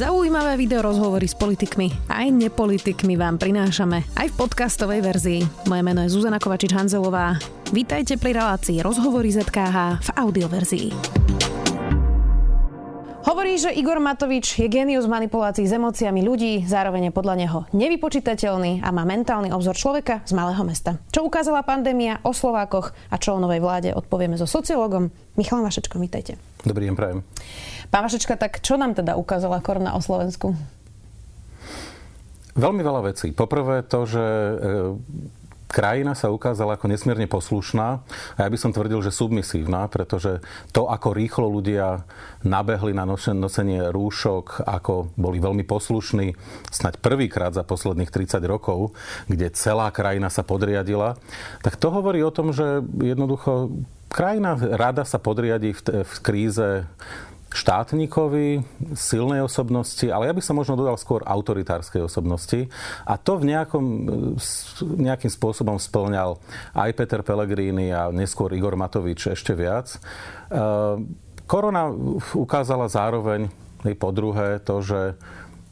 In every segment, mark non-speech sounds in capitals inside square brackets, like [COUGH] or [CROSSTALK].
Zaujímavé video rozhovory s politikmi aj nepolitikmi vám prinášame aj v podcastovej verzii. Moje meno je Zuzana Kovačič-Hanzelová. Vítajte pri relácii Rozhovory ZKH v audioverzii. Hovorí, že Igor Matovič je genius manipulácií s emóciami ľudí, zároveň je podľa neho nevypočítateľný a má mentálny obzor človeka z malého mesta. Čo ukázala pandémia o Slovákoch a čo o novej vláde odpovieme so sociológom Michalom Vašečkom. Vítajte. Dobrý deň, prajem. Pán Vašečka, tak čo nám teda ukázala korona o Slovensku? Veľmi veľa vecí. Poprvé to, že e, krajina sa ukázala ako nesmierne poslušná a ja by som tvrdil, že submisívna, pretože to, ako rýchlo ľudia nabehli na nosenie rúšok, ako boli veľmi poslušní, snať prvýkrát za posledných 30 rokov, kde celá krajina sa podriadila, tak to hovorí o tom, že jednoducho krajina rada sa podriadi v, v kríze štátnikovi, silnej osobnosti, ale ja by som možno dodal skôr autoritárskej osobnosti. A to v nejakom, nejakým spôsobom splňal aj Peter Pellegrini a neskôr Igor Matovič ešte viac. E, korona ukázala zároveň po druhé to, že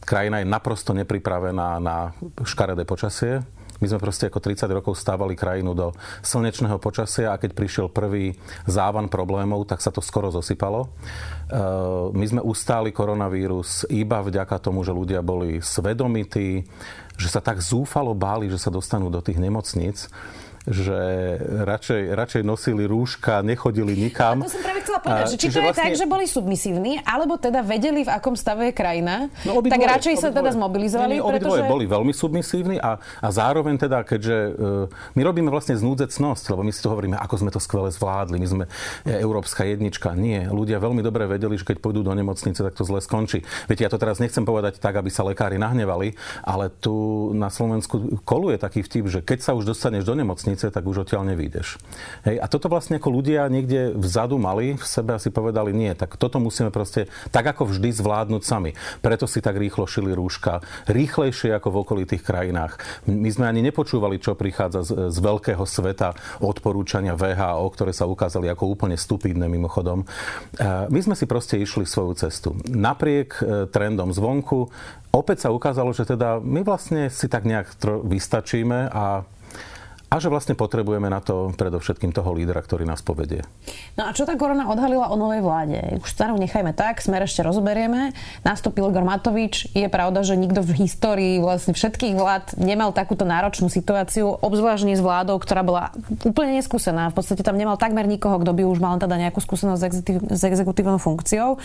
krajina je naprosto nepripravená na škaredé počasie my sme proste ako 30 rokov stávali krajinu do slnečného počasia a keď prišiel prvý závan problémov, tak sa to skoro zosypalo. E, my sme ustáli koronavírus iba vďaka tomu, že ľudia boli svedomití, že sa tak zúfalo báli, že sa dostanú do tých nemocníc že radšej, radšej nosili rúška, nechodili nikam. A to som práve chcela povedať, a, že či to je vlastne... tak, že boli submisívni, alebo teda vedeli, v akom stave je krajina, no, obidvoje, tak radšej obidvoje. sa teda zmobilizovali. Nie, nie, obidvoje pretože... boli veľmi submisívni a, a zároveň teda, keďže uh, my robíme vlastne znúdzecnosť, lebo my si to hovoríme, ako sme to skvele zvládli, my sme e, európska jednička. Nie, ľudia veľmi dobre vedeli, že keď pôjdu do nemocnice, tak to zle skončí. Viete, ja to teraz nechcem povedať tak, aby sa lekári nahnevali, ale tu na Slovensku koluje taký vtip, že keď sa už dostaneš do nemocnice, hranice, tak už odtiaľ nevídeš. Hej, a toto vlastne ako ľudia niekde vzadu mali v sebe a si povedali, nie, tak toto musíme proste tak ako vždy zvládnuť sami. Preto si tak rýchlo šili rúška, rýchlejšie ako v okolitých krajinách. My sme ani nepočúvali, čo prichádza z, z veľkého sveta odporúčania VHO, ktoré sa ukázali ako úplne stupidné mimochodom. E, my sme si proste išli svoju cestu. Napriek e, trendom zvonku, opäť sa ukázalo, že teda my vlastne si tak nejak vystačíme a a že vlastne potrebujeme na to predovšetkým toho lídra, ktorý nás povedie. No a čo tá korona odhalila o novej vláde? Už starú nechajme tak, smer ešte rozoberieme. Nastúpil Igor Matovič. Je pravda, že nikto v histórii vlastne všetkých vlád nemal takúto náročnú situáciu, obzvlášť s vládou, ktorá bola úplne neskúsená. V podstate tam nemal takmer nikoho, kto by už mal teda nejakú skúsenosť s exekutívnou funkciou.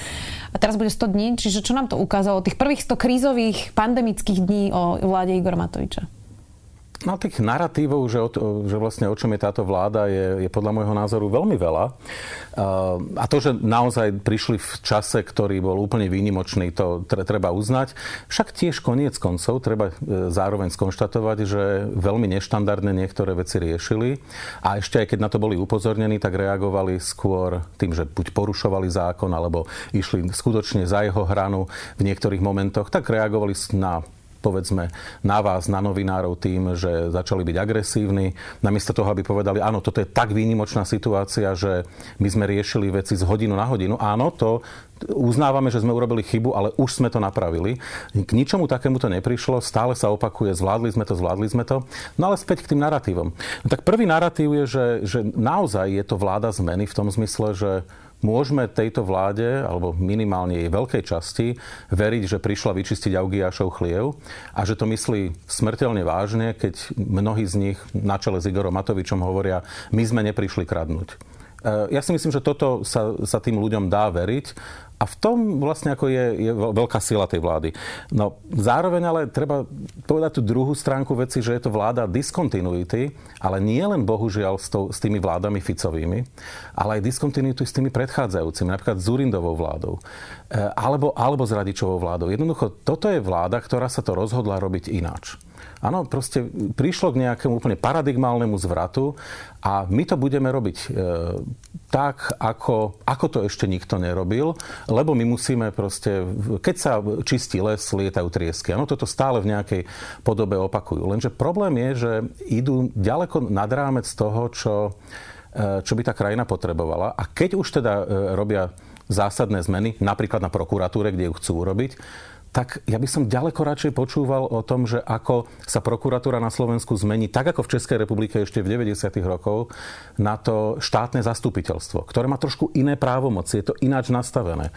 A teraz bude 100 dní, čiže čo nám to ukázalo? Tých prvých 100 krízových pandemických dní o vláde Igora Matoviča. No tých narratívov, že, o, že vlastne o čom je táto vláda, je, je podľa môjho názoru veľmi veľa. A to, že naozaj prišli v čase, ktorý bol úplne výnimočný, to treba uznať. Však tiež koniec koncov treba e, zároveň skonštatovať, že veľmi neštandardne niektoré veci riešili. A ešte aj keď na to boli upozornení, tak reagovali skôr tým, že buď porušovali zákon, alebo išli skutočne za jeho hranu v niektorých momentoch, tak reagovali na povedzme na vás, na novinárov tým, že začali byť agresívni. Namiesto toho, aby povedali, áno, toto je tak výnimočná situácia, že my sme riešili veci z hodinu na hodinu. Áno, to uznávame, že sme urobili chybu, ale už sme to napravili. K ničomu takému to neprišlo, stále sa opakuje, zvládli sme to, zvládli sme to. No ale späť k tým narratívom. No tak prvý narratív je, že, že naozaj je to vláda zmeny v tom zmysle, že môžeme tejto vláde, alebo minimálne jej veľkej časti, veriť, že prišla vyčistiť Augiašov chliev a že to myslí smrteľne vážne, keď mnohí z nich na čele s Igorom Matovičom hovoria, my sme neprišli kradnúť. E, ja si myslím, že toto sa, sa tým ľuďom dá veriť a v tom vlastne ako je, je veľká sila tej vlády. No zároveň ale treba povedať tú druhú stránku veci, že je to vláda diskontinuity, ale nie len bohužiaľ s, to, s tými vládami Ficovými, ale aj diskontinuity s tými predchádzajúcimi, napríklad s Zurindovou vládou e, alebo, alebo s Radičovou vládou. Jednoducho, toto je vláda, ktorá sa to rozhodla robiť ináč. Áno, proste prišlo k nejakému úplne paradigmálnemu zvratu a my to budeme robiť e, tak, ako, ako to ešte nikto nerobil, lebo my musíme proste, keď sa čistí les, lietajú triesky. Áno, toto stále v nejakej podobe opakujú. Lenže problém je, že idú ďaleko nad rámec toho, čo, e, čo by tá krajina potrebovala. A keď už teda e, robia zásadné zmeny, napríklad na prokuratúre, kde ju chcú urobiť, tak ja by som ďaleko radšej počúval o tom, že ako sa prokuratúra na Slovensku zmení, tak ako v Českej republike ešte v 90. rokov, na to štátne zastupiteľstvo, ktoré má trošku iné právomoci, je to ináč nastavené.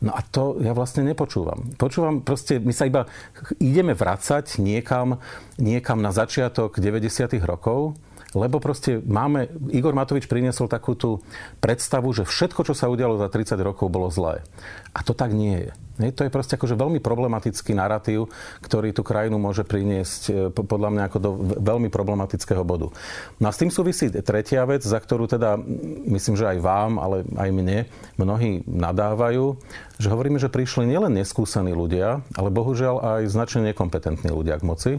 No a to ja vlastne nepočúvam. Počúvam proste, my sa iba ideme vracať niekam, niekam na začiatok 90. rokov, lebo proste máme, Igor Matovič priniesol takú tú predstavu, že všetko, čo sa udialo za 30 rokov, bolo zlé. A to tak nie je. Nie, to je proste akože veľmi problematický narratív, ktorý tú krajinu môže priniesť e, podľa mňa ako do veľmi problematického bodu. No a s tým súvisí tretia vec, za ktorú teda myslím, že aj vám, ale aj mne mnohí nadávajú, že hovoríme, že prišli nielen neskúsení ľudia, ale bohužiaľ aj značne nekompetentní ľudia k moci.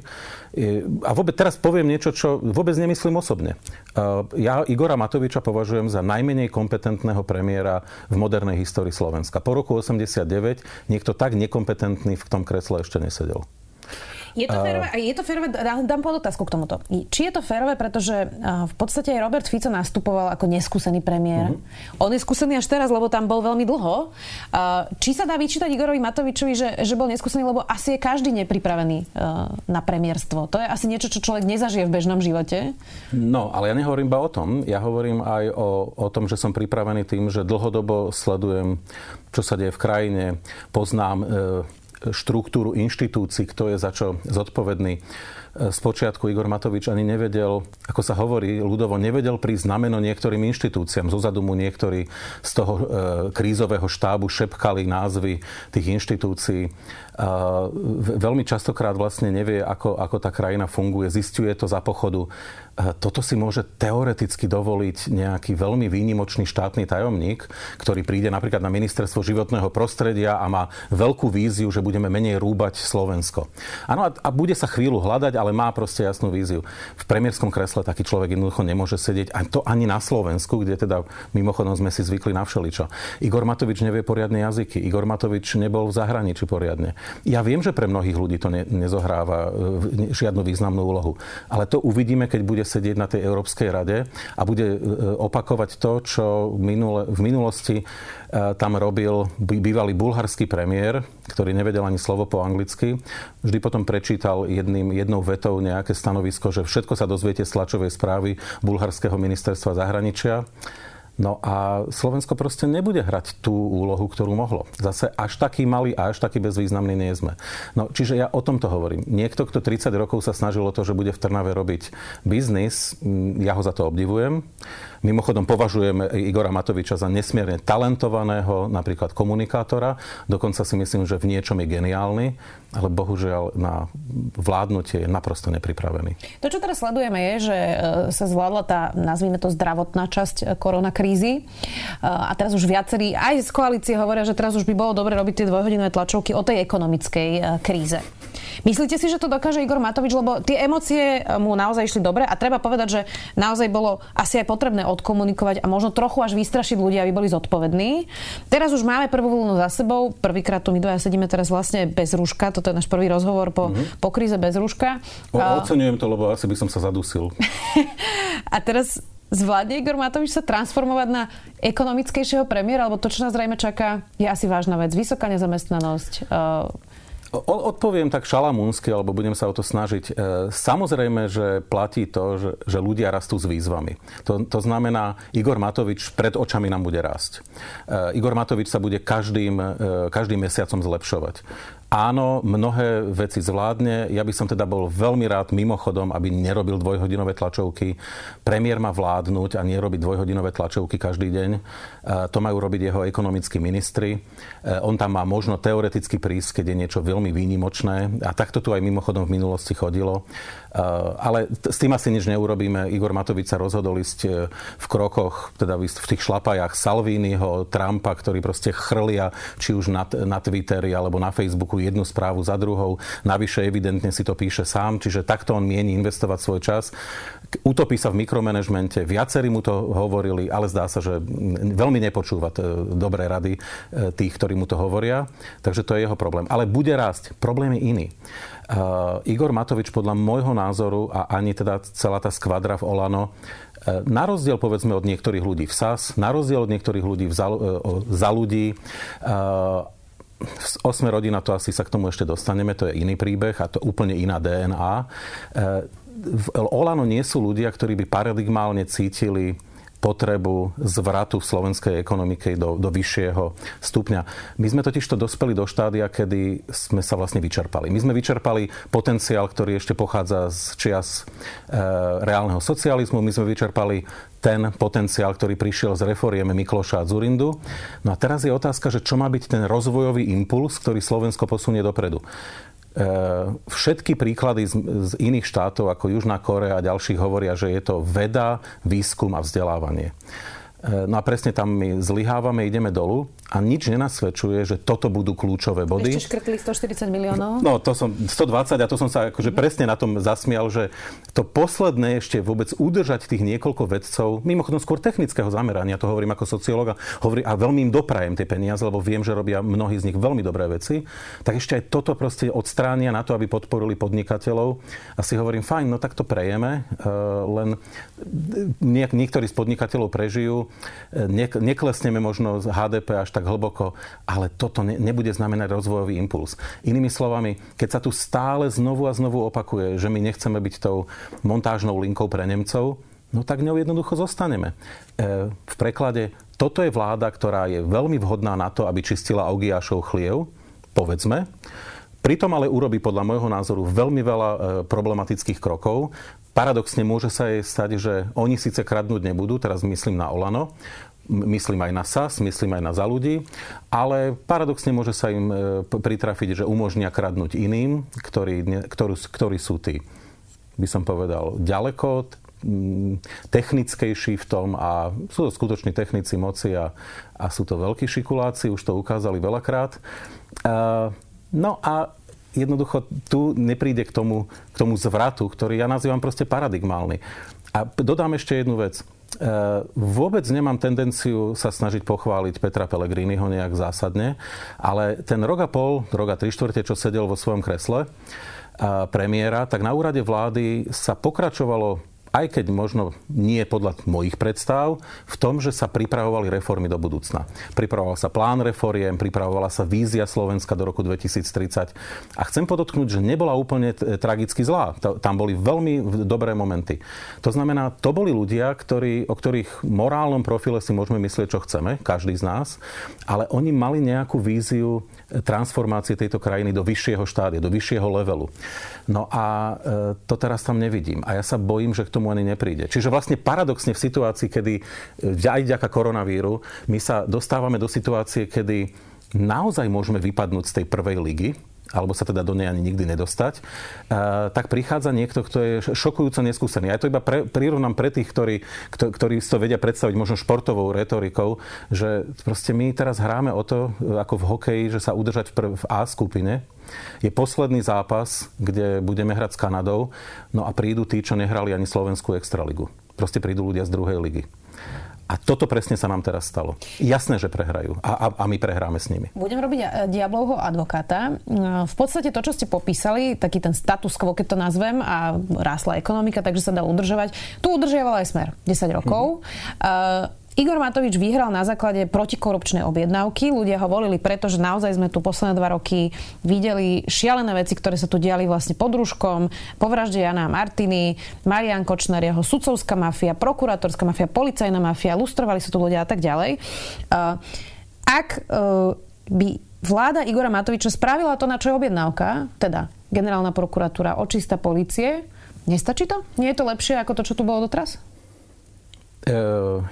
A vôbec teraz poviem niečo, čo vôbec nemyslím osobne. Ja Igora Matoviča považujem za najmenej kompetentného premiéra v modernej histórii Slovenska. Po roku 89 niekto tak nekompetentný v tom kresle ešte nesedel. Je to férové, uh, je to férové, dám podotázku k tomuto. Či je to férové, pretože v podstate aj Robert Fico nastupoval ako neskúsený premiér. Uh-huh. On je skúsený až teraz, lebo tam bol veľmi dlho. Či sa dá vyčítať Igorovi Matovičovi, že, že bol neskúsený, lebo asi je každý nepripravený na premiérstvo. To je asi niečo, čo človek nezažije v bežnom živote. No, ale ja nehovorím iba o tom. Ja hovorím aj o, o tom, že som pripravený tým, že dlhodobo sledujem, čo sa deje v krajine, poznám e, štruktúru inštitúcií, kto je za čo zodpovedný. Spočiatku Igor Matovič ani nevedel, ako sa hovorí, ľudovo nevedel prísť znameno niektorým inštitúciám. Zozadu mu niektorí z toho e, krízového štábu šepkali názvy tých inštitúcií veľmi častokrát vlastne nevie, ako, ako tá krajina funguje, zistuje to za pochodu. Toto si môže teoreticky dovoliť nejaký veľmi výnimočný štátny tajomník, ktorý príde napríklad na ministerstvo životného prostredia a má veľkú víziu, že budeme menej rúbať Slovensko. Áno, a, a bude sa chvíľu hľadať, ale má proste jasnú víziu. V premiérskom kresle taký človek jednoducho nemôže sedieť, a to ani na Slovensku, kde teda mimochodom sme si zvykli na všeličo. Igor Matovič nevie poriadne jazyky, Igor Matovič nebol v zahraničí poriadne. Ja viem, že pre mnohých ľudí to ne, nezohráva e, žiadnu významnú úlohu. Ale to uvidíme, keď bude sedieť na tej Európskej rade a bude e, opakovať to, čo v minulosti e, tam robil bývalý bulharský premiér, ktorý nevedel ani slovo po anglicky. Vždy potom prečítal jedným, jednou vetou nejaké stanovisko, že všetko sa dozviete z tlačovej správy bulharského ministerstva zahraničia. No a Slovensko proste nebude hrať tú úlohu, ktorú mohlo. Zase až taký malý a až taký bezvýznamný nie sme. No, čiže ja o tomto hovorím. Niekto, kto 30 rokov sa snažil o to, že bude v Trnave robiť biznis, ja ho za to obdivujem. Mimochodom považujem Igora Matoviča za nesmierne talentovaného napríklad komunikátora. Dokonca si myslím, že v niečom je geniálny, ale bohužiaľ na vládnutie je naprosto nepripravený. To, čo teraz sledujeme, je, že e, sa zvládla tá, nazvime to, zdravotná časť e, koronakrízy. E, a teraz už viacerí aj z koalície hovoria, že teraz už by bolo dobre robiť tie dvojhodinové tlačovky o tej ekonomickej kríze. Myslíte si, že to dokáže Igor Matovič, lebo tie emócie mu naozaj išli dobre a treba povedať, že naozaj bolo asi aj potrebné odkomunikovať a možno trochu až vystrašiť ľudia, aby boli zodpovední. Teraz už máme prvú vlnu za sebou. Prvýkrát tu my dvaja sedíme teraz vlastne bez rúška. Toto je náš prvý rozhovor po, mm-hmm. po kríze bez rúška. O, oceňujem to, lebo asi by som sa zadusil. [LAUGHS] a teraz zvládne Igor Matovič sa transformovať na ekonomickejšieho premiéra, alebo to, čo nás zrejme čaká, je asi vážna vec. Vysoká nezamestnanosť, Odpoviem tak šalamúnsky, alebo budem sa o to snažiť. E, samozrejme, že platí to, že, že ľudia rastú s výzvami. To, to znamená, Igor Matovič pred očami nám bude rásť. E, Igor Matovič sa bude každým, každým mesiacom zlepšovať. Áno, mnohé veci zvládne. Ja by som teda bol veľmi rád mimochodom, aby nerobil dvojhodinové tlačovky. Premiér má vládnuť a nerobiť dvojhodinové tlačovky každý deň. To majú robiť jeho ekonomickí ministri. On tam má možno teoreticky prísť, keď je niečo veľmi výnimočné. A takto tu aj mimochodom v minulosti chodilo. Ale s tým asi nič neurobíme. Igor Matovič sa rozhodol ísť e, v krokoch, teda v tých šlapajách Salviniho, Trumpa, ktorí proste chrlia či už na, na Twitteri alebo na Facebooku jednu správu za druhou. Navyše evidentne si to píše sám, čiže takto on mieni investovať svoj čas. Utopí sa v mikromanagemente, viacerí mu to hovorili, ale zdá sa, že veľmi nepočúva dobré rady tých, ktorí mu to hovoria. Takže to je jeho problém. Ale bude rásť. Problém je iný. Uh, Igor Matovič podľa môjho názoru a ani teda celá tá skvadra v Olano uh, na rozdiel povedzme od niektorých ľudí v SAS, na rozdiel od niektorých ľudí v za, uh, za ľudí, osme rodina, to asi sa k tomu ešte dostaneme, to je iný príbeh a to úplne iná DNA. V Olano nie sú ľudia, ktorí by paradigmálne cítili potrebu zvratu slovenskej ekonomike do, do vyššieho stupňa. My sme totiž to dospeli do štádia, kedy sme sa vlastne vyčerpali. My sme vyčerpali potenciál, ktorý ešte pochádza z čias e, reálneho socializmu. My sme vyčerpali ten potenciál, ktorý prišiel z reforiem Mikloša a Zurindu. No a teraz je otázka, že čo má byť ten rozvojový impuls, ktorý Slovensko posunie dopredu. E, všetky príklady z, iných štátov ako Južná Korea a ďalších hovoria, že je to veda, výskum a vzdelávanie. E, no a presne tam my zlyhávame, ideme dolu a nič nenasvedčuje, že toto budú kľúčové body. Ešte škrtli 140 miliónov? No, to som 120 a to som sa akože presne na tom zasmial, že to posledné ešte vôbec udržať tých niekoľko vedcov, mimochodom skôr technického zamerania, to hovorím ako sociológa, hovorím, a veľmi im doprajem tie peniaze, lebo viem, že robia mnohí z nich veľmi dobré veci, tak ešte aj toto proste odstránia na to, aby podporili podnikateľov. A si hovorím, fajn, no tak to prejeme, e, len niektorí z podnikateľov prežijú, e, neklesneme možno z HDP až tak hlboko, ale toto ne, nebude znamenať rozvojový impuls. Inými slovami, keď sa tu stále znovu a znovu opakuje, že my nechceme byť tou montážnou linkou pre Nemcov, no tak ňou jednoducho zostaneme. E, v preklade, toto je vláda, ktorá je veľmi vhodná na to, aby čistila Augiašov chliev, povedzme, Pritom ale urobí podľa môjho názoru veľmi veľa e, problematických krokov. Paradoxne môže sa jej stať, že oni síce kradnúť nebudú, teraz myslím na Olano, myslím aj na SAS, myslím aj na za ľudí, ale paradoxne môže sa im e, pritrafiť, že umožnia kradnúť iným, ktorí, ktorí, ktorí sú tí, by som povedal, ďaleko technickejší v tom a sú to skutoční technici moci a, a sú to veľkí šikuláci, už to ukázali veľakrát. No a jednoducho tu nepríde k tomu, k tomu zvratu, ktorý ja nazývam proste paradigmálny. A dodám ešte jednu vec. E, vôbec nemám tendenciu sa snažiť pochváliť Petra Pellegriniho nejak zásadne, ale ten rok a pol, rok a tri štvrte, čo sedel vo svojom kresle, e, premiéra, tak na úrade vlády sa pokračovalo aj keď možno nie podľa mojich predstav, v tom, že sa pripravovali reformy do budúcna. Pripravoval sa plán reforiem, pripravovala sa vízia Slovenska do roku 2030. A chcem podotknúť, že nebola úplne tragicky zlá. Tam boli veľmi dobré momenty. To znamená, to boli ľudia, ktorí, o ktorých morálnom profile si môžeme myslieť, čo chceme, každý z nás, ale oni mali nejakú víziu transformácie tejto krajiny do vyššieho štádia, do vyššieho levelu. No a e, to teraz tam nevidím. A ja sa bojím, že k tomu ani nepríde. Čiže vlastne paradoxne v situácii, kedy e, aj vďaka koronavíru, my sa dostávame do situácie, kedy naozaj môžeme vypadnúť z tej prvej ligy, alebo sa teda do nej ani nikdy nedostať, e, tak prichádza niekto, kto je šokujúco neskúsený. Ja to iba pre, prirovnám pre tých, ktorí, ktorí si to vedia predstaviť možno športovou retorikou, že proste my teraz hráme o to, ako v hokeji, že sa udržať v, prv, v A skupine, je posledný zápas, kde budeme hrať s Kanadou, no a prídu tí, čo nehrali ani Slovenskú extraligu. Proste prídu ľudia z druhej ligy. A toto presne sa nám teraz stalo. Jasné, že prehrajú. A, a, a my prehráme s nimi. Budem robiť eh, diablovho advokáta. Eh, v podstate to, čo ste popísali, taký ten status quo, keď to nazvem, a rásla ekonomika, takže sa dá udržovať. Tu udržiaval aj smer 10 rokov. Mm-hmm. Uh, Igor Matovič vyhral na základe protikorupčnej objednávky. Ľudia ho volili preto, že naozaj sme tu posledné dva roky videli šialené veci, ktoré sa tu diali vlastne pod rúškom, po vražde Jana Martiny, Marian Kočner, jeho sudcovská mafia, prokurátorská mafia, policajná mafia, lustrovali sa tu ľudia a tak ďalej. Ak e, by vláda Igora Matoviča spravila to, na čo je objednávka, teda generálna prokuratúra, očista policie, nestačí to? Nie je to lepšie ako to, čo tu bolo doteraz? E,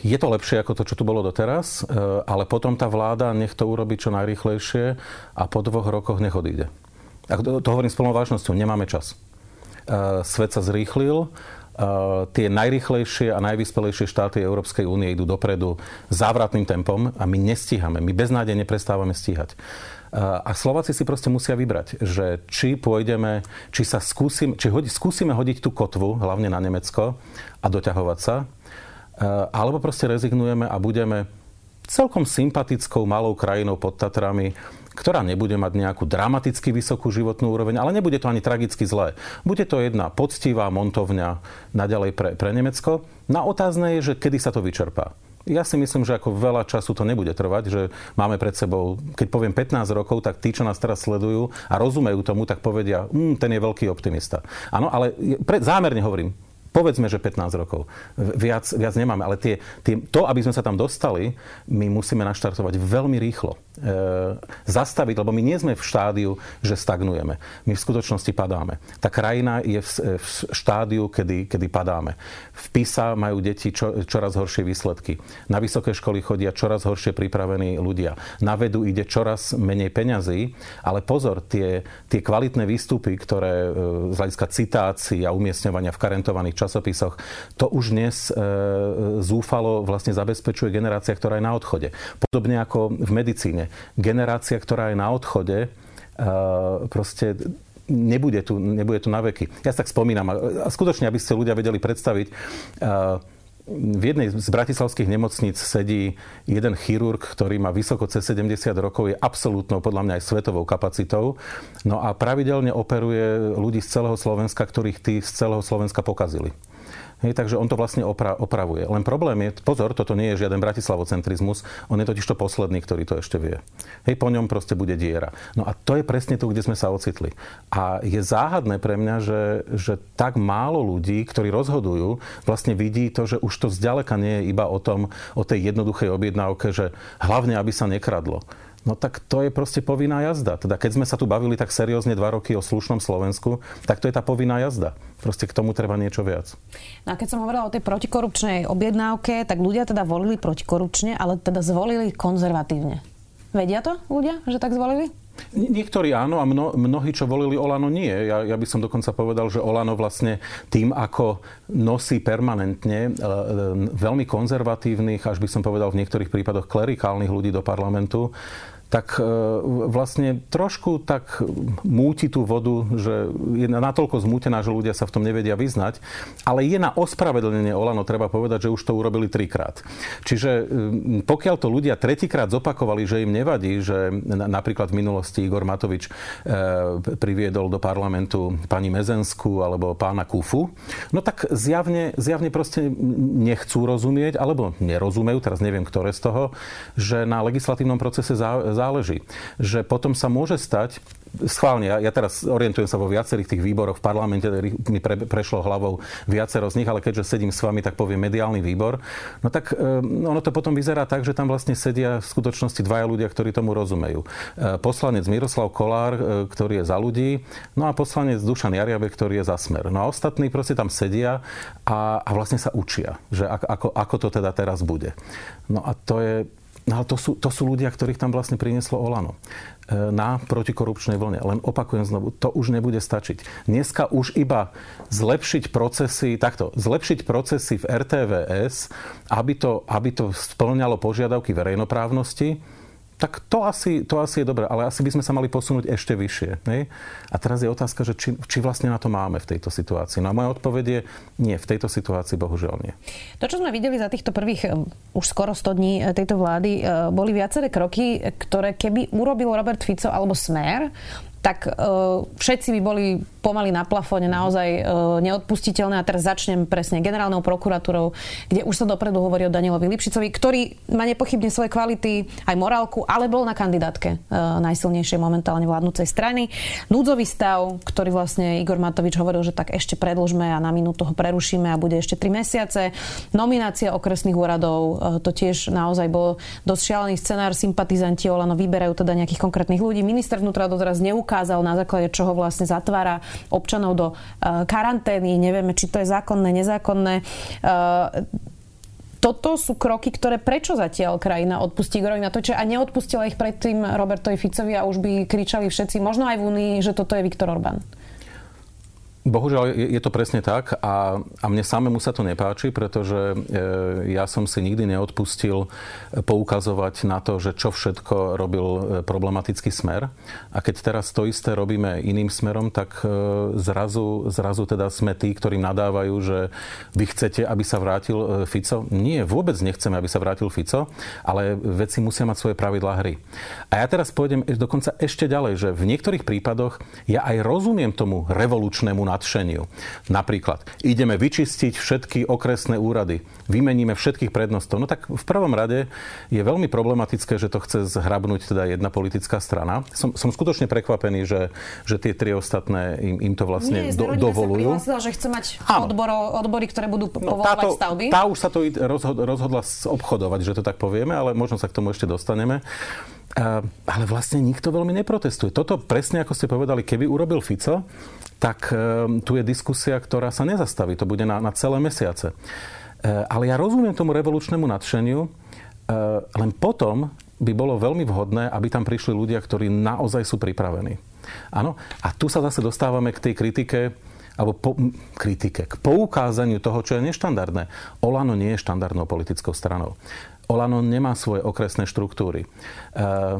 je to lepšie ako to, čo tu bolo doteraz, e, ale potom tá vláda nech to urobí čo najrýchlejšie a po dvoch rokoch nech odíde. To, to hovorím s plnou vážnosťou, nemáme čas. E, svet sa zrýchlil, tie najrychlejšie a najvyspelejšie štáty Európskej únie idú dopredu závratným tempom a my nestíhame. My beznádejne prestávame stíhať. A Slováci si proste musia vybrať, že či pôjdeme, či sa skúsim, či hodi, skúsime hodiť tú kotvu, hlavne na Nemecko, a doťahovať sa, Eh, alebo proste rezignujeme a budeme celkom sympatickou malou krajinou pod Tatrami, ktorá nebude mať nejakú dramaticky vysokú životnú úroveň, ale nebude to ani tragicky zlé. Bude to jedna poctivá montovňa naďalej pre, pre Nemecko. Na otázne je, že kedy sa to vyčerpá. Ja si myslím, že ako veľa času to nebude trvať, že máme pred sebou, keď poviem 15 rokov, tak tí, čo nás teraz sledujú a rozumejú tomu, tak povedia, mm, ten je veľký optimista. Áno, ale pre, zámerne hovorím, povedzme, že 15 rokov. Viac, viac nemáme, ale tie, tie, to, aby sme sa tam dostali, my musíme naštartovať veľmi rýchlo. E, zastaviť, lebo my nie sme v štádiu, že stagnujeme. My v skutočnosti padáme. Tá krajina je v, v štádiu, kedy, kedy padáme. V PISA majú deti čo, čoraz horšie výsledky. Na vysoké školy chodia čoraz horšie pripravení ľudia. Na vedu ide čoraz menej peňazí, ale pozor, tie, tie kvalitné výstupy, ktoré e, z hľadiska citácií a umiestňovania v karentovaných časopisoch, to už dnes e, zúfalo vlastne zabezpečuje generácia, ktorá je na odchode. Podobne ako v medicíne generácia, ktorá je na odchode, proste nebude tu, nebude tu na veky. Ja sa tak spomínam a skutočne, aby ste ľudia vedeli predstaviť, v jednej z bratislavských nemocníc sedí jeden chirurg, ktorý má vysoko cez 70 rokov, je absolútnou, podľa mňa aj svetovou kapacitou. No a pravidelne operuje ľudí z celého Slovenska, ktorých tí z celého Slovenska pokazili. Hej, takže on to vlastne opra- opravuje. Len problém je, pozor, toto nie je žiaden bratislavocentrizmus, on je totiž to posledný, ktorý to ešte vie. Hej, po ňom proste bude diera. No a to je presne tu, kde sme sa ocitli. A je záhadné pre mňa, že, že tak málo ľudí, ktorí rozhodujú, vlastne vidí to, že už to zďaleka nie je iba o tom, o tej jednoduchej objednávke, že hlavne, aby sa nekradlo No tak to je proste povinná jazda. Teda keď sme sa tu bavili tak seriózne dva roky o slušnom Slovensku, tak to je tá povinná jazda. Proste k tomu treba niečo viac. No a keď som hovorila o tej protikorupčnej objednávke, tak ľudia teda volili protikorupčne, ale teda zvolili konzervatívne. Vedia to ľudia, že tak zvolili? Niektorí áno a mno, mnohí, čo volili Olano, nie. Ja, ja by som dokonca povedal, že Olano vlastne tým, ako nosí permanentne e, e, veľmi konzervatívnych, až by som povedal v niektorých prípadoch klerikálnych ľudí do parlamentu, tak e, vlastne trošku tak múti tú vodu, že je natoľko zmútená, že ľudia sa v tom nevedia vyznať. Ale je na ospravedlnenie Olano, treba povedať, že už to urobili trikrát. Čiže e, pokiaľ to ľudia tretíkrát zopakovali, že im nevadí, že napríklad v minulosti Igor Matovič e, priviedol do parlamentu pani Mezenskú alebo pána Kufu, no tak zjavne, zjavne proste nechcú rozumieť, alebo nerozumejú, teraz neviem, ktoré z toho, že na legislatívnom procese záleží. Že potom sa môže stať, schválne, ja, ja teraz orientujem sa vo viacerých tých výboroch v parlamente, mi pre, prešlo hlavou viacero z nich, ale keďže sedím s vami, tak poviem mediálny výbor, no tak um, ono to potom vyzerá tak, že tam vlastne sedia v skutočnosti dvaja ľudia, ktorí tomu rozumejú. Uh, poslanec Miroslav Kolár, uh, ktorý je za ľudí, no a poslanec Dušan Jariabe, ktorý je za smer. No a ostatní proste tam sedia a, a vlastne sa učia, že ako, ako to teda teraz bude. No a to je, No ale to sú, to sú ľudia, ktorých tam vlastne prinieslo Olano e, na protikorupčnej vlne. Len opakujem znovu, to už nebude stačiť. Dneska už iba zlepšiť procesy, takto, zlepšiť procesy v RTVS, aby to, aby to splňalo požiadavky verejnoprávnosti, tak to asi, to asi je dobré, ale asi by sme sa mali posunúť ešte vyššie. Ne? A teraz je otázka, že či, či vlastne na to máme v tejto situácii. No a moja odpoveď je nie, v tejto situácii bohužiaľ nie. To, čo sme videli za týchto prvých už skoro 100 dní e, tejto vlády, e, boli viaceré kroky, ktoré keby urobil Robert Fico alebo Smer, tak uh, všetci by boli pomaly na plafóne naozaj uh, neodpustiteľné. A teraz začnem presne generálnou prokuratúrou, kde už sa dopredu hovorí o Danielovi Lipšicovi, ktorý má nepochybne svoje kvality, aj morálku, ale bol na kandidátke uh, najsilnejšej momentálne vládnúcej strany. Núdzový stav, ktorý vlastne Igor Matovič hovoril, že tak ešte predlžme a na minútu ho prerušíme a bude ešte 3 mesiace. Nominácia okresných úradov, uh, to tiež naozaj bol dosť šialený scenár. Sympatizanti Olano vyberajú teda nejakých konkrétnych ľudí. Minister vnútra doteraz neuk ukázal, na základe čoho vlastne zatvára občanov do uh, karantény. Nevieme, či to je zákonné, nezákonné. Uh, toto sú kroky, ktoré prečo zatiaľ krajina odpustí Igorovi Matovičovi a neodpustila ich predtým Robertovi Ficovi a už by kričali všetci, možno aj v Únii, že toto je Viktor Orbán. Bohužiaľ je to presne tak a, a mne samému sa to nepáči, pretože e, ja som si nikdy neodpustil poukazovať na to, že čo všetko robil e, problematický smer. A keď teraz to isté robíme iným smerom, tak e, zrazu, zrazu teda sme tí, ktorým nadávajú, že vy chcete, aby sa vrátil Fico. Nie, vôbec nechceme, aby sa vrátil Fico, ale veci musia mať svoje pravidlá hry. A ja teraz pôjdem dokonca ešte ďalej, že v niektorých prípadoch ja aj rozumiem tomu revolučnému nadšeniu. Napríklad, ideme vyčistiť všetky okresné úrady, vymeníme všetkých prednostov. No tak v prvom rade je veľmi problematické, že to chce zhrabnúť teda jedna politická strana. Som, som skutočne prekvapený, že, že tie tri ostatné im, im to vlastne Nie, do, dovolujú. Sa že chce mať odboro, odbory, ktoré budú no, táto, stavby. Tá už sa to rozhodla obchodovať, že to tak povieme, ale možno sa k tomu ešte dostaneme. Ale vlastne nikto veľmi neprotestuje. Toto presne ako ste povedali, keby urobil Fico, tak ehm, tu je diskusia, ktorá sa nezastaví. To bude na, na celé mesiace. Ehm, ale ja rozumiem tomu revolučnému nadšeniu, ehm, len potom by bolo veľmi vhodné, aby tam prišli ľudia, ktorí naozaj sú pripravení. Áno, a tu sa zase dostávame k tej kritike, alebo po, kritike, k poukázaniu toho, čo je neštandardné. Olano nie je štandardnou politickou stranou. Olano nemá svoje okresné štruktúry. E,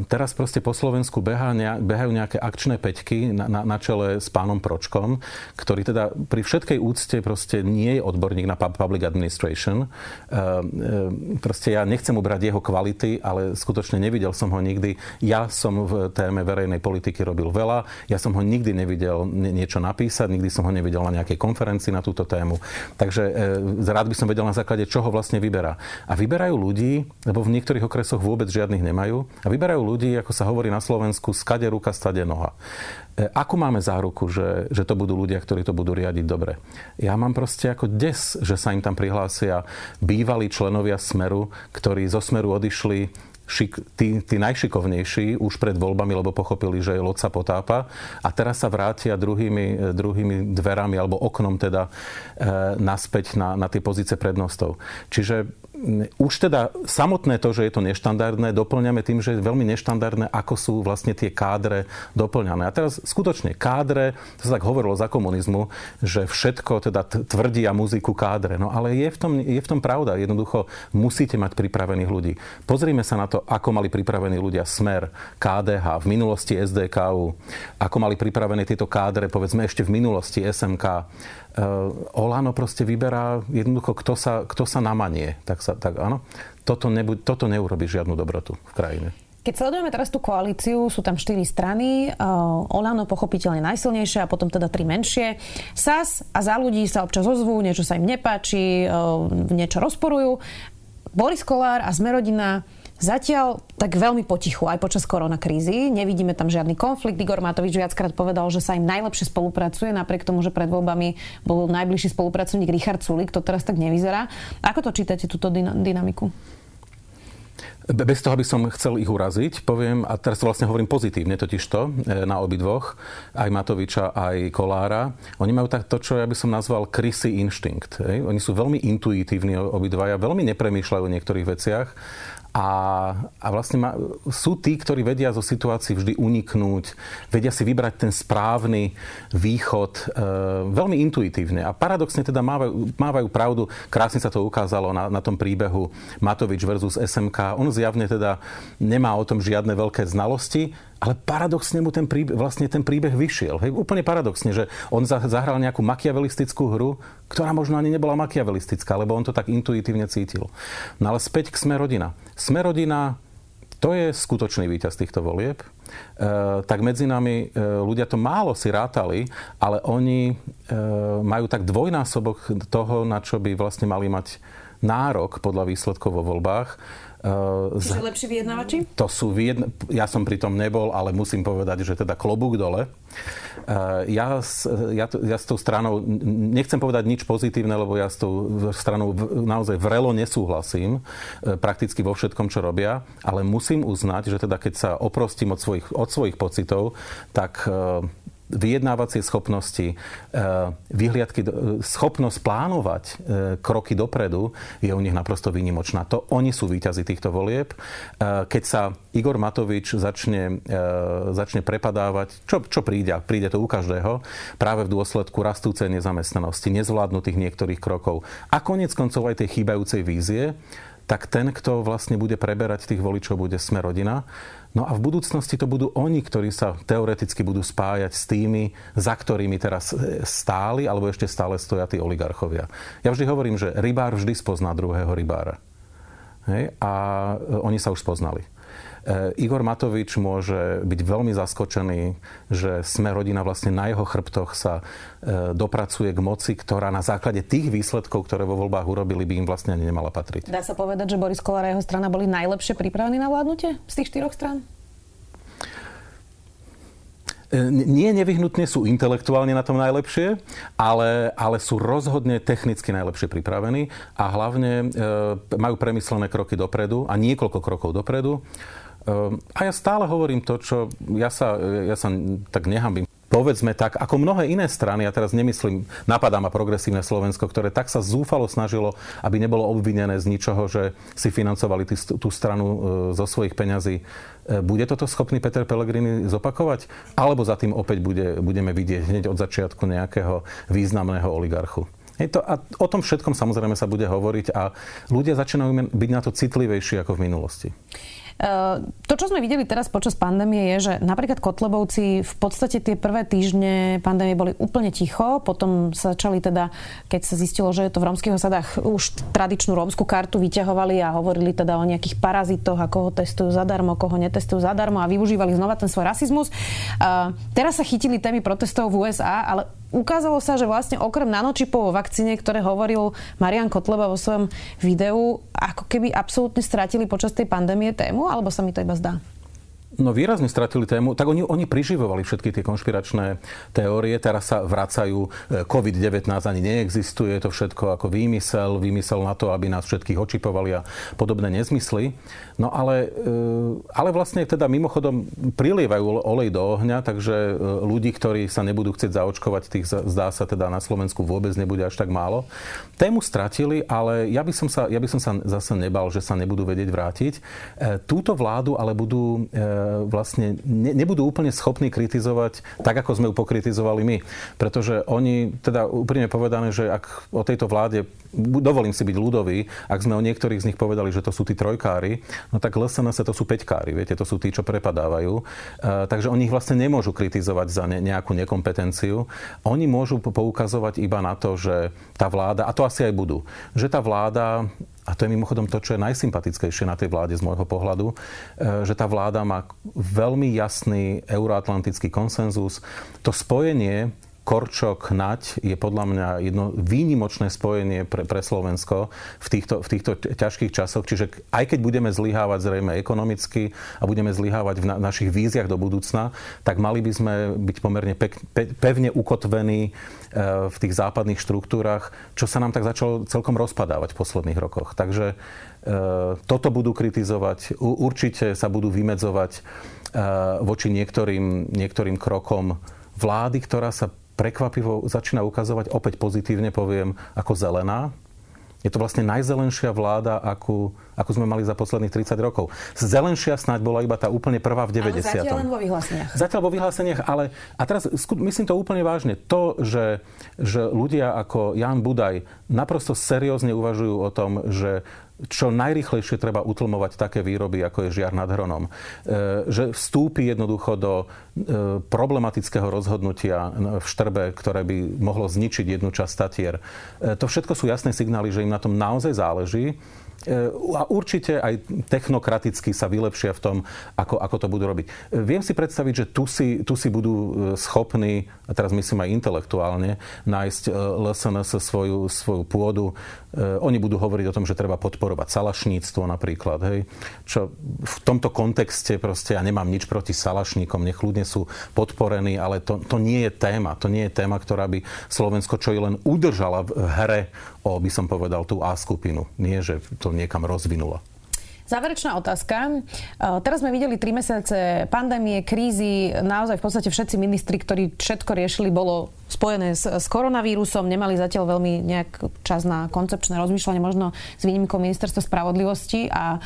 teraz proste po Slovensku behá, behajú nejaké akčné peťky na, na, na čele s pánom Pročkom, ktorý teda pri všetkej úcte proste nie je odborník na public administration. E, e, proste ja nechcem ubrať jeho kvality, ale skutočne nevidel som ho nikdy. Ja som v téme verejnej politiky robil veľa. Ja som ho nikdy nevidel niečo napísať, nikdy som ho nevidel na nejakej konferencii na túto tému. Takže e, rád by som vedel na základe čoho vlastne vyberá. A vyberajú ľudí, lebo v niektorých okresoch vôbec žiadnych nemajú a vyberajú ľudí, ako sa hovorí na Slovensku, skade ruka, stade noha. E, ako máme záruku, že, že to budú ľudia, ktorí to budú riadiť dobre? Ja mám proste ako des, že sa im tam prihlásia bývalí členovia Smeru, ktorí zo Smeru odišli šik, tí, tí najšikovnejší už pred voľbami, lebo pochopili, že loď sa potápa a teraz sa vrátia druhými, druhými dverami alebo oknom teda e, naspäť na, na tie pozície prednostov. Čiže už teda samotné to, že je to neštandardné, doplňame tým, že je veľmi neštandardné, ako sú vlastne tie kádre doplňané. A teraz skutočne kádre, to sa tak hovorilo za komunizmu, že všetko teda tvrdia muziku kádre. No ale je v tom, je v tom pravda. Jednoducho musíte mať pripravených ľudí. Pozrime sa na to, ako mali pripravení ľudia Smer, KDH, v minulosti SDKU, ako mali pripravené tieto kádre, povedzme ešte v minulosti SMK. Eh, Olano proste vyberá jednoducho, kto sa, kto sa namanie. Tak, sa, tak áno, toto, nebu, toto neurobi žiadnu dobrotu v krajine. Keď sledujeme teraz tú koalíciu, sú tam štyri strany, uh, Olano pochopiteľne najsilnejšie a potom teda tri menšie. SAS a za ľudí sa občas ozvú, niečo sa im nepáči, uh, niečo rozporujú. Boris Kolár a Zmerodina Zatiaľ tak veľmi potichu aj počas koronakrízy. Nevidíme tam žiadny konflikt. Igor Matovič viackrát povedal, že sa im najlepšie spolupracuje, napriek tomu, že pred voľbami bol najbližší spolupracovník Richard Sulik. To teraz tak nevyzerá. Ako to čítate, túto dynamiku? Bez toho, aby som chcel ich uraziť, poviem, a teraz vlastne hovorím pozitívne totižto e, na obidvoch, aj Matoviča, aj Kolára. Oni majú tak to, čo ja by som nazval krysy inštinkt. Oni sú veľmi intuitívni obidvaja, veľmi nepremýšľajú o niektorých veciach a, a vlastne ma, sú tí, ktorí vedia zo situácií vždy uniknúť, vedia si vybrať ten správny východ e, veľmi intuitívne. A paradoxne teda mávajú, mávajú pravdu, krásne sa to ukázalo na, na tom príbehu Matovič versus SMK. On zjavne teda nemá o tom žiadne veľké znalosti, ale paradoxne mu ten príbeh, vlastne ten príbeh vyšiel. Hej, úplne paradoxne, že on zahral nejakú makiavelistickú hru, ktorá možno ani nebola makiavelistická, lebo on to tak intuitívne cítil. No ale späť k Sme rodina. Sme rodina, to je skutočný víťaz týchto volieb. E, tak medzi nami e, ľudia to málo si rátali, ale oni e, majú tak dvojnásobok toho, na čo by vlastne mali mať nárok podľa výsledkov vo voľbách Uh, Čiže lepší vyjednávači? To sú vyjedna... Ja som pri tom nebol, ale musím povedať, že teda klobúk dole. Uh, ja, ja, ja s tou stranou, nechcem povedať nič pozitívne, lebo ja s tou stranou naozaj vrelo nesúhlasím uh, prakticky vo všetkom, čo robia, ale musím uznať, že teda keď sa oprostím od svojich, od svojich pocitov, tak vyjednávacie schopnosti, e, vyhliadky, schopnosť plánovať e, kroky dopredu je u nich naprosto výnimočná. To oni sú výťazí týchto volieb. E, keď sa Igor Matovič začne, začne prepadávať, čo, čo príde, príde to u každého, práve v dôsledku rastúcej nezamestnanosti, nezvládnutých niektorých krokov a konec koncov aj tej chýbajúcej vízie, tak ten, kto vlastne bude preberať tých voličov, bude sme rodina. No a v budúcnosti to budú oni, ktorí sa teoreticky budú spájať s tými, za ktorými teraz e, stáli, alebo ešte stále stoja tí oligarchovia. Ja vždy hovorím, že rybár vždy spozná druhého rybára. Hej? A e, oni sa už spoznali. Igor Matovič môže byť veľmi zaskočený, že sme rodina vlastne na jeho chrbtoch sa dopracuje k moci, ktorá na základe tých výsledkov, ktoré vo voľbách urobili, by im vlastne ani nemala patriť. Dá sa povedať, že Boris Kolár a jeho strana boli najlepšie pripravení na vládnutie z tých štyroch strán? Nie nevyhnutne sú intelektuálne na tom najlepšie, ale, ale sú rozhodne technicky najlepšie pripravení a hlavne e, majú premyslené kroky dopredu a niekoľko krokov dopredu. E, a ja stále hovorím to, čo ja sa, ja sa tak nehambím povedzme tak, ako mnohé iné strany, ja teraz nemyslím, napadá ma progresívne Slovensko, ktoré tak sa zúfalo snažilo, aby nebolo obvinené z ničoho, že si financovali tý, tú stranu e, zo svojich peňazí. E, bude toto schopný Peter Pellegrini zopakovať? Alebo za tým opäť bude, budeme vidieť hneď od začiatku nejakého významného oligarchu? Je to, a o tom všetkom samozrejme sa bude hovoriť a ľudia začínajú byť na to citlivejší ako v minulosti. To, čo sme videli teraz počas pandémie, je, že napríklad Kotlebovci v podstate tie prvé týždne pandémie boli úplne ticho, potom sa začali teda, keď sa zistilo, že je to v rómskych osadách, už tradičnú rómskú kartu vyťahovali a hovorili teda o nejakých parazitoch, ako ho testujú zadarmo, koho netestujú zadarmo a využívali znova ten svoj rasizmus. Teraz sa chytili témy protestov v USA, ale ukázalo sa, že vlastne okrem nanočipov vo vakcíne, ktoré hovoril Marian Kotleba vo svojom videu, ako keby absolútne stratili počas tej pandémie tému, alebo sa mi to iba zdá? No výrazne stratili tému. Tak oni, oni priživovali všetky tie konšpiračné teórie. Teraz sa vracajú. E, COVID-19 ani neexistuje. To všetko ako výmysel. Výmysel na to, aby nás všetkých očipovali a podobné nezmysly. No ale, e, ale vlastne teda mimochodom prilievajú olej do ohňa, takže e, ľudí, ktorí sa nebudú chcieť zaočkovať, tých zdá sa teda na Slovensku vôbec nebude až tak málo. Tému stratili, ale ja by som sa, ja by som sa zase nebal, že sa nebudú vedieť vrátiť. Túto vládu ale budú vlastne ne, nebudú úplne schopní kritizovať tak, ako sme ju pokritizovali my. Pretože oni, teda úprimne povedané, že ak o tejto vláde, dovolím si byť ľudový, ak sme o niektorých z nich povedali, že to sú tí trojkári, no tak LSNS to sú peťkári, viete, to sú tí, čo prepadávajú. E, takže oni ich vlastne nemôžu kritizovať za ne, nejakú nekompetenciu. Oni môžu poukazovať iba na to, že tá vláda, a to asi aj budú, že tá vláda a to je mimochodom to, čo je najsympatickejšie na tej vláde z môjho pohľadu, e, že tá vláda má veľmi jasný euroatlantický konsenzus. To spojenie Korčok, Nať je podľa mňa jedno výnimočné spojenie pre, pre Slovensko v týchto, v týchto ťažkých časoch. Čiže aj keď budeme zlyhávať zrejme ekonomicky a budeme zlyhávať v na, našich víziach do budúcna, tak mali by sme byť pomerne pek, pe, pevne ukotvení e, v tých západných štruktúrach, čo sa nám tak začalo celkom rozpadávať v posledných rokoch. Takže e, toto budú kritizovať, určite sa budú vymedzovať e, voči niektorým, niektorým krokom vlády, ktorá sa prekvapivo začína ukazovať, opäť pozitívne poviem, ako zelená. Je to vlastne najzelenšia vláda, akú, akú sme mali za posledných 30 rokov. Zelenšia snáď bola iba tá úplne prvá v 90. Ale zatiaľ len vo vyhláseniach. Zatiaľ vo vyhláseniach, ale a teraz myslím to úplne vážne. To, že, že ľudia ako Jan Budaj naprosto seriózne uvažujú o tom, že čo najrychlejšie treba utlmovať také výroby, ako je žiar nad hronom. E, že vstúpi jednoducho do e, problematického rozhodnutia v Štrbe, ktoré by mohlo zničiť jednu časť Tatier. E, to všetko sú jasné signály, že im na tom naozaj záleží. E, a určite aj technokraticky sa vylepšia v tom, ako, ako to budú robiť. E, viem si predstaviť, že tu si, tu si budú e, schopní, a teraz myslím aj intelektuálne, nájsť LSNS svoju, svoju pôdu. Oni budú hovoriť o tom, že treba podporovať salašníctvo napríklad. Hej. Čo v tomto kontexte proste ja nemám nič proti salašníkom, nech ľudne sú podporení, ale to, to nie je téma. To nie je téma, ktorá by Slovensko čo i len udržala v hre o, by som povedal, tú A skupinu. Nie, že to niekam rozvinula. Záverečná otázka. Teraz sme videli tri mesiace pandémie, krízy. Naozaj v podstate všetci ministri, ktorí všetko riešili, bolo spojené s, s koronavírusom. Nemali zatiaľ veľmi nejak čas na koncepčné rozmýšľanie, možno s výnimkou ministerstva spravodlivosti. A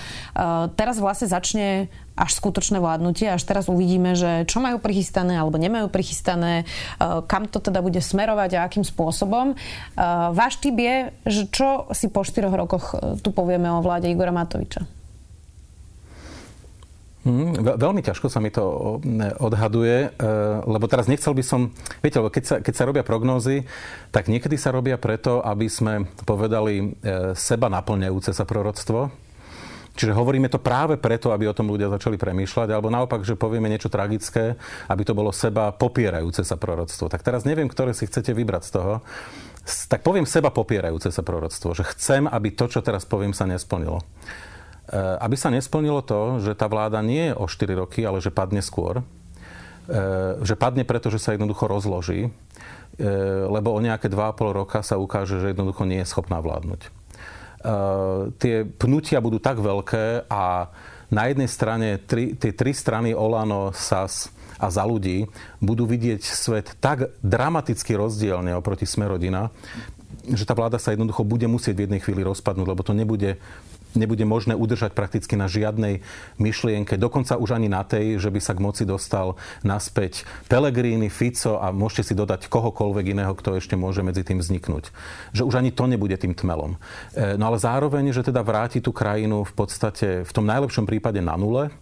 teraz vlastne začne až skutočné vládnutie. Až teraz uvidíme, že čo majú prichystané alebo nemajú prichystané, kam to teda bude smerovať a akým spôsobom. Váš typ je, že čo si po štyroch rokoch tu povieme o vláde Igora Matoviča? Hmm, veľmi ťažko sa mi to odhaduje, e, lebo teraz nechcel by som... Viete, lebo keď sa, keď sa robia prognózy, tak niekedy sa robia preto, aby sme povedali e, seba naplňajúce sa proroctvo. Čiže hovoríme to práve preto, aby o tom ľudia začali premýšľať, alebo naopak, že povieme niečo tragické, aby to bolo seba popierajúce sa proroctvo. Tak teraz neviem, ktoré si chcete vybrať z toho. Tak poviem seba popierajúce sa proroctvo, že chcem, aby to, čo teraz poviem, sa nesplnilo. E, aby sa nesplnilo to, že tá vláda nie je o 4 roky, ale že padne skôr. E, že padne preto, že sa jednoducho rozloží, e, lebo o nejaké 2,5 roka sa ukáže, že jednoducho nie je schopná vládnuť. Tie pnutia budú tak veľké a na jednej strane tri, tie tri strany Olano, SAS a za ľudí budú vidieť svet tak dramaticky rozdielne oproti Smerodina, že tá vláda sa jednoducho bude musieť v jednej chvíli rozpadnúť, lebo to nebude nebude možné udržať prakticky na žiadnej myšlienke, dokonca už ani na tej, že by sa k moci dostal naspäť Pelegrini, Fico a môžete si dodať kohokoľvek iného, kto ešte môže medzi tým vzniknúť. Že už ani to nebude tým tmelom. E, no ale zároveň, že teda vráti tú krajinu v podstate v tom najlepšom prípade na nule,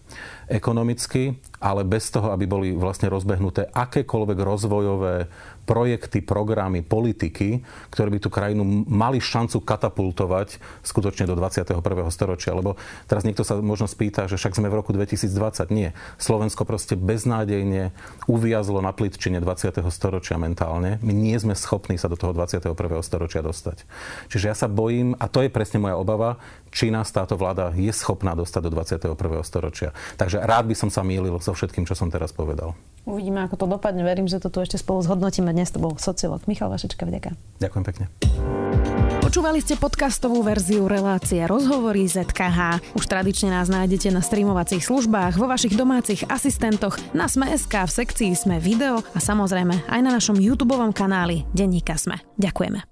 ekonomicky, ale bez toho, aby boli vlastne rozbehnuté akékoľvek rozvojové projekty, programy, politiky, ktoré by tú krajinu mali šancu katapultovať skutočne do 21. storočia. Lebo teraz niekto sa možno spýta, že však sme v roku 2020. Nie. Slovensko proste beznádejne uviazlo na plitčine 20. storočia mentálne. My nie sme schopní sa do toho 21. storočia dostať. Čiže ja sa bojím, a to je presne moja obava, či nás táto vláda je schopná dostať do 21. storočia. Takže rád by som sa mýlil so všetkým, čo som teraz povedal. Uvidíme, ako to dopadne. Verím, že to tu ešte spolu zhodnotíme. Dnes to bol sociolog Michal Vašečka. Vďaka. Ďakujem pekne. Počúvali ste podcastovú verziu relácie Rozhovory ZKH. Už tradične nás nájdete na streamovacích službách, vo vašich domácich asistentoch, na Sme.sk, v sekcii Sme video a samozrejme aj na našom YouTube kanáli Denníka Sme. Ďakujeme.